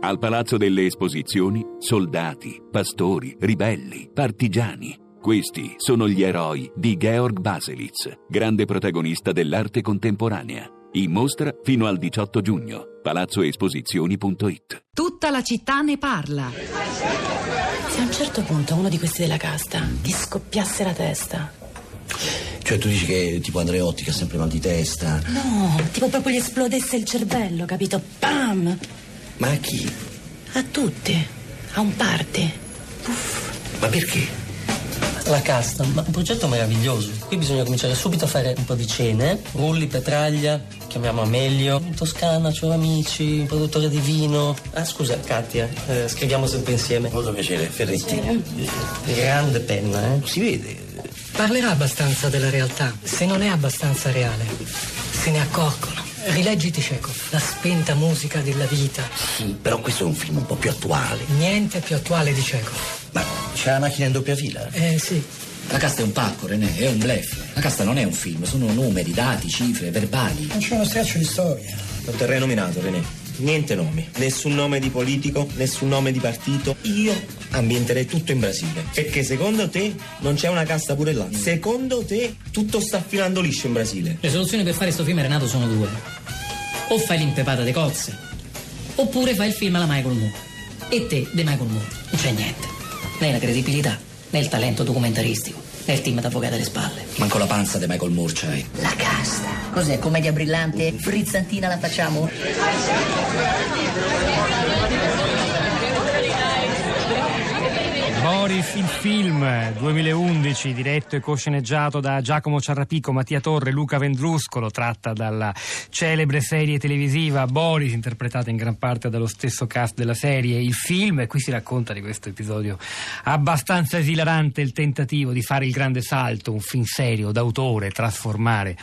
Al Palazzo delle Esposizioni, soldati, pastori, ribelli, partigiani. Questi sono gli eroi di Georg Baselitz, grande protagonista dell'arte contemporanea. In mostra fino al 18 giugno. palazzoesposizioni.it Tutta la città ne parla. Se a un certo punto uno di questi della casta ti scoppiasse la testa. Cioè tu dici che tipo Andreotti che ha sempre mal di testa. No, tipo proprio gli esplodesse il cervello, capito? Pam! Ma a chi? A tutti. A un party. Ma perché? La casta, ma un progetto meraviglioso. Qui bisogna cominciare subito a fare un po' di cene, rulli, petraglia, chiamiamo Amelio, in Toscana c'ho amici, un produttore di vino. Ah scusa, Katia, eh, scriviamo sempre insieme. Molto piacere, Ferretti. Grande penna, eh? Si vede. Parlerà abbastanza della realtà. Se non è abbastanza reale, se ne accorgono. Rileggiti Chekhov, la spenta musica della vita. Sì, però questo è un film un po' più attuale. Niente più attuale di Chekhov. Ma c'è la macchina in doppia fila? Eh sì. La casta è un pacco, René, è un blef. La casta non è un film, sono numeri, dati, cifre, verbali. Non c'è uno straccio di storia. È un terreno minato, René. Niente nomi. Nessun nome di politico, nessun nome di partito. Io ambienterei tutto in Brasile. Perché secondo te non c'è una casta pure là? Secondo te tutto sta filando liscio in Brasile? Le soluzioni per fare questo film Renato sono due. O fai l'impepata de cozze, oppure fai il film alla Michael Moore. E te, de Michael Moore, non c'è niente. Né la credibilità, né il talento documentaristico, né il team d'avvocati alle spalle. Manco la panza di Michael Moore c'hai. La casta. Cos'è? Commedia brillante? Frizzantina la facciamo? Boris il film 2011 diretto e cosceneggiato da Giacomo Ciarrapico, Mattia Torre, Luca Vendruscolo tratta dalla celebre serie televisiva Boris interpretata in gran parte dallo stesso cast della serie. Il film e qui si racconta di questo episodio abbastanza esilarante il tentativo di fare il grande salto un film serio d'autore trasformare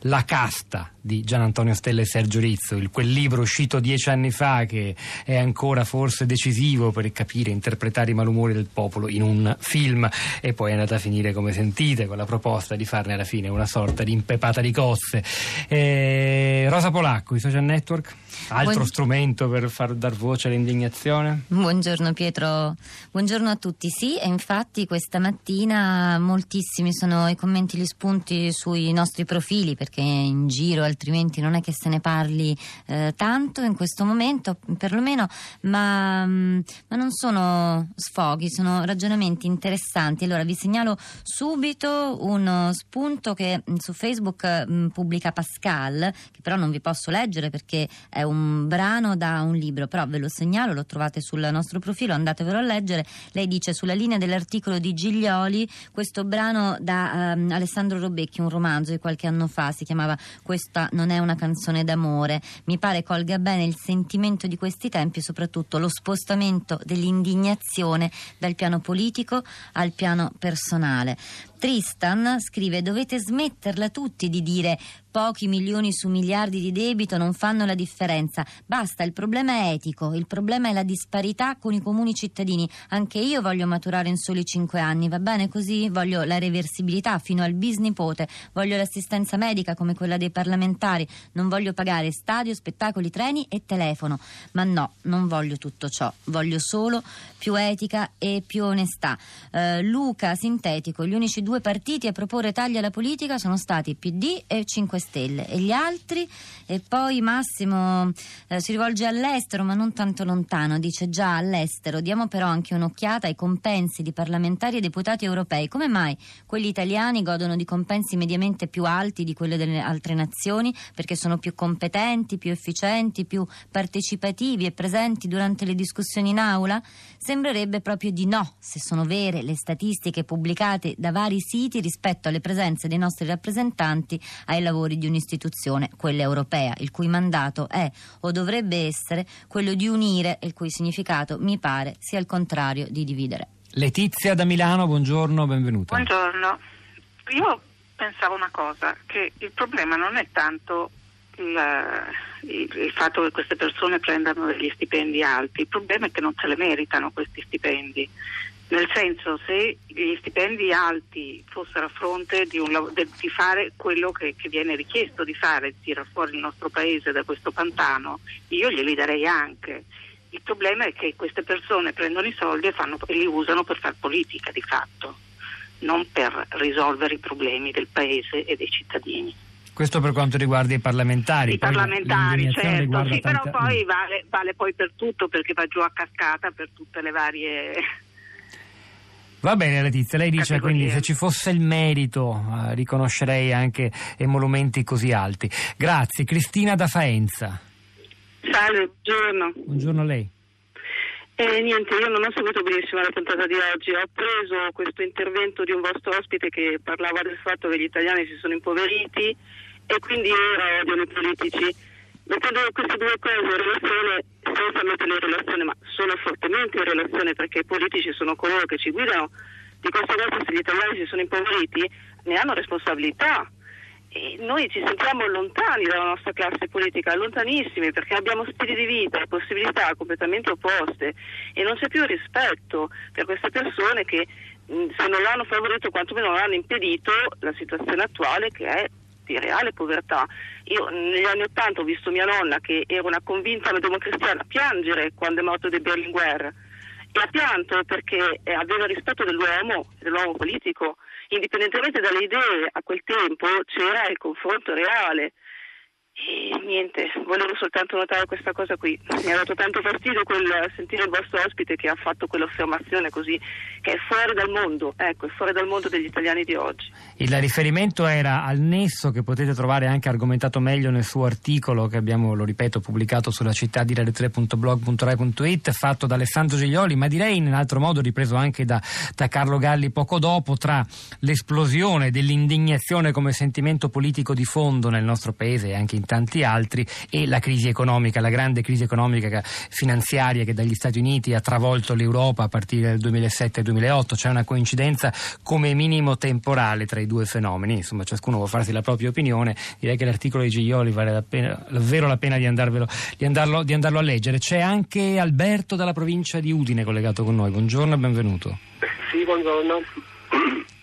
la casta di Gian Antonio Stella e Sergio Rizzo, il, quel libro uscito dieci anni fa che è ancora forse decisivo per capire, interpretare i malumori del popolo in un film e poi è andata a finire come sentite con la proposta di farne alla fine una sorta di impepata di cozze. Eh, Rosa Polacco, i social network, altro Buon... strumento per far dar voce all'indignazione? Buongiorno Pietro, buongiorno a tutti. Sì, e infatti questa mattina moltissimi sono i commenti, gli spunti sui nostri profili perché in giro altrimenti non è che se ne parli eh, tanto in questo momento, perlomeno, ma, mm, ma, non sono sfoghi, sono ragionamenti interessanti. Allora vi segnalo subito uno spunto che mm, su Facebook mm, pubblica Pascal, che però non vi posso leggere perché è un brano da un libro, però ve lo segnalo, lo trovate sul nostro profilo, andatevelo a leggere. Lei dice sulla linea dell'articolo di Giglioli, questo brano da um, Alessandro Robecchi, un romanzo di qualche anno fa, si chiamava Questa non è una canzone d'amore. Mi pare colga bene il sentimento di questi tempi soprattutto lo spostamento dell'indignazione dal piano politico al piano personale. Tristan scrive dovete smetterla tutti di dire pochi milioni su miliardi di debito non fanno la differenza. Basta, il problema è etico, il problema è la disparità con i comuni cittadini. Anche io voglio maturare in soli cinque anni, va bene così? Voglio la reversibilità fino al bisnipote, voglio l'assistenza medica come quella dei parlamentari, non voglio pagare stadio, spettacoli, treni e telefono. Ma no, non voglio tutto ciò, voglio solo più etica e più onestà. Uh, Luca, sintetico, gli unici due partiti a proporre tagli alla politica sono stati PD e 5 Stelle. E gli altri? E poi Massimo eh, si rivolge all'estero ma non tanto lontano, dice già all'estero, diamo però anche un'occhiata ai compensi di parlamentari e deputati europei, come mai quelli italiani godono di compensi mediamente più alti di quelli delle altre nazioni? Perché sono più competenti, più efficienti, più partecipativi e presenti durante le discussioni in aula? Sembrerebbe proprio di no, se sono vere le statistiche pubblicate da vari siti rispetto alle presenze dei nostri rappresentanti ai lavori di un'istituzione, quella europea, il cui mandato è o dovrebbe essere quello di unire e il cui significato mi pare sia il contrario di dividere. Letizia da Milano, buongiorno, benvenuta. Buongiorno. Io pensavo una cosa, che il problema non è tanto il, il, il, fatto che queste persone prendano degli stipendi alti, il problema è che non se le meritano questi stipendi. Nel senso, se gli stipendi alti fossero a fronte di, un, di fare quello che, che, viene richiesto di fare, tirar fuori il nostro paese da questo pantano, io glieli darei anche. Il problema è che queste persone prendono i soldi e, fanno, e li usano per fare politica di fatto, non per risolvere i problemi del paese e dei cittadini. Questo per quanto riguarda i parlamentari. I parlamentari, certo, sì, però tante... poi vale, vale, poi per tutto perché va giù a cascata per tutte le varie... Va bene Letizia, lei dice Categorie. quindi se ci fosse il merito eh, riconoscerei anche emolumenti così alti. Grazie. Cristina da Faenza. Salve, buongiorno. Buongiorno a lei. Eh, niente, io non ho seguito benissimo la puntata di oggi, ho preso questo intervento di un vostro ospite che parlava del fatto che gli italiani si sono impoveriti e quindi ora odiano i politici. Mettendo queste due cose in relazione, senza mettere in relazione, ma sono fortemente in relazione perché i politici sono coloro che ci guidano, di conseguenza se gli italiani si sono impoveriti ne hanno responsabilità. E noi ci sentiamo lontani dalla nostra classe politica, lontanissimi perché abbiamo stili di vita e possibilità completamente opposte e non c'è più rispetto per queste persone che se non l'hanno favorito quantomeno non hanno impedito la situazione attuale che è di reale povertà. Io negli anni Ottanta ho visto mia nonna che era una convinta democristiana piangere quando è morto De Berlinguer e ha pianto perché eh, aveva rispetto dell'uomo, dell'uomo politico indipendentemente dalle idee a quel tempo c'era il confronto reale. Niente, volevo soltanto notare questa cosa qui. Mi ha dato tanto fastidio quel sentire il vostro ospite che ha fatto quell'affermazione così, che è fuori dal mondo, ecco, è fuori dal mondo degli italiani di oggi. Il riferimento era al nesso che potete trovare anche argomentato meglio nel suo articolo che abbiamo, lo ripeto, pubblicato sulla città di radio3.blog.rai.it fatto da Alessandro Giglioli, ma direi in un altro modo ripreso anche da, da Carlo Galli poco dopo tra l'esplosione dell'indignazione come sentimento politico di fondo nel nostro paese e anche in tanti altri e la crisi economica, la grande crisi economica finanziaria che dagli Stati Uniti ha travolto l'Europa a partire dal 2007-2008, c'è una coincidenza come minimo temporale tra i due fenomeni, insomma ciascuno può farsi la propria opinione, direi che l'articolo di Giglioli vale la pena, davvero la pena di, andarvelo, di, andarlo, di andarlo a leggere. C'è anche Alberto dalla provincia di Udine collegato con noi, buongiorno e benvenuto. Sì, buongiorno.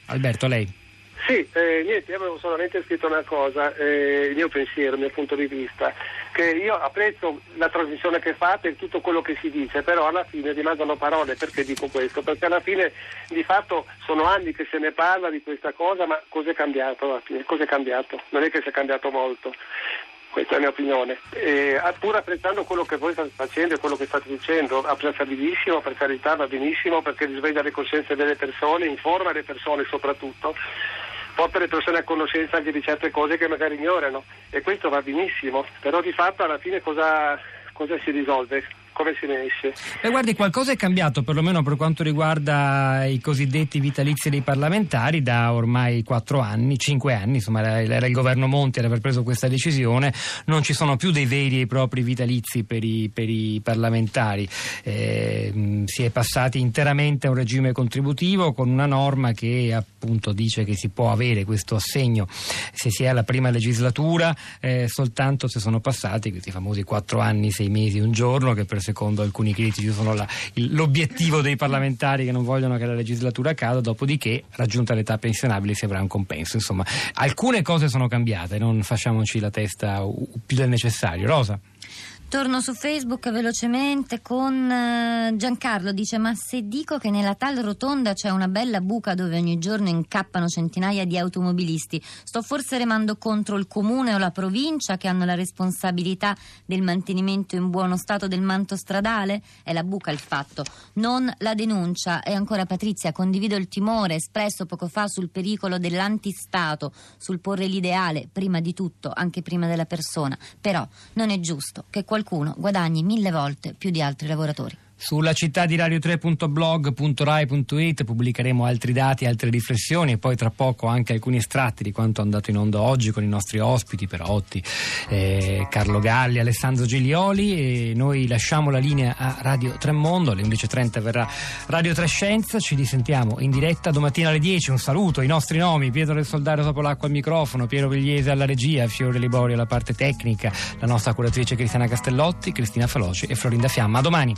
Alberto, lei. Sì, eh, niente, avevo solamente scritto una cosa, eh, il mio pensiero, il mio punto di vista, che io apprezzo la trasmissione che fate e tutto quello che si dice, però alla fine rimangono parole, perché dico questo? Perché alla fine di fatto sono anni che se ne parla di questa cosa, ma cos'è cambiato alla fine? Cos'è cambiato? Non è che sia cambiato molto. Questa è la mia opinione. E, pur apprezzando quello che voi state facendo e quello che state dicendo, apprezzabilissimo, per carità, va benissimo perché risveglia le coscienze delle persone, informa le persone soprattutto porta le persone a conoscenza anche di certe cose che magari ignorano e questo va benissimo, però di fatto alla fine cosa, cosa si risolve? Come se ne esce. Beh, guardi, qualcosa è cambiato, perlomeno per quanto riguarda i cosiddetti vitalizi dei parlamentari, da ormai quattro anni, cinque anni, insomma, era il governo Monti ad aver preso questa decisione, non ci sono più dei veri e propri vitalizi per i, per i parlamentari. Eh, si è passati interamente a un regime contributivo con una norma che appunto dice che si può avere questo assegno se si è alla prima legislatura eh, soltanto se sono passati questi famosi quattro anni, sei mesi, un giorno che per secondo alcuni critici sono la, il, l'obiettivo dei parlamentari che non vogliono che la legislatura cada, dopodiché raggiunta l'età pensionabile si avrà un compenso. Insomma, alcune cose sono cambiate, non facciamoci la testa più del necessario. Rosa. Torno su Facebook velocemente con eh, Giancarlo, dice ma se dico che nella tal rotonda c'è una bella buca dove ogni giorno incappano centinaia di automobilisti, sto forse remando contro il comune o la provincia che hanno la responsabilità del mantenimento in buono stato del manto stradale? È la buca il fatto, non la denuncia. E ancora Patrizia, condivido il timore espresso poco fa sul pericolo dell'antistato, sul porre l'ideale prima di tutto, anche prima della persona, però non è giusto che qualcuno qualcuno guadagni mille volte più di altri lavoratori. Sulla città di radio3.blog.rai.it pubblicheremo altri dati, altre riflessioni e poi tra poco anche alcuni estratti di quanto è andato in onda oggi con i nostri ospiti, Perotti, eh, Carlo Galli, Alessandro Giglioli e noi lasciamo la linea a Radio Tremondo, alle 11.30 verrà Radio Trescenza, ci risentiamo in diretta domattina alle 10, un saluto, i nostri nomi, Pietro del Soldario Topolacqua al microfono, Piero Vegliese alla regia, Fiore Liborio alla parte tecnica, la nostra curatrice Cristiana Castellotti, Cristina Feloci e Florinda Fiamma. A domani!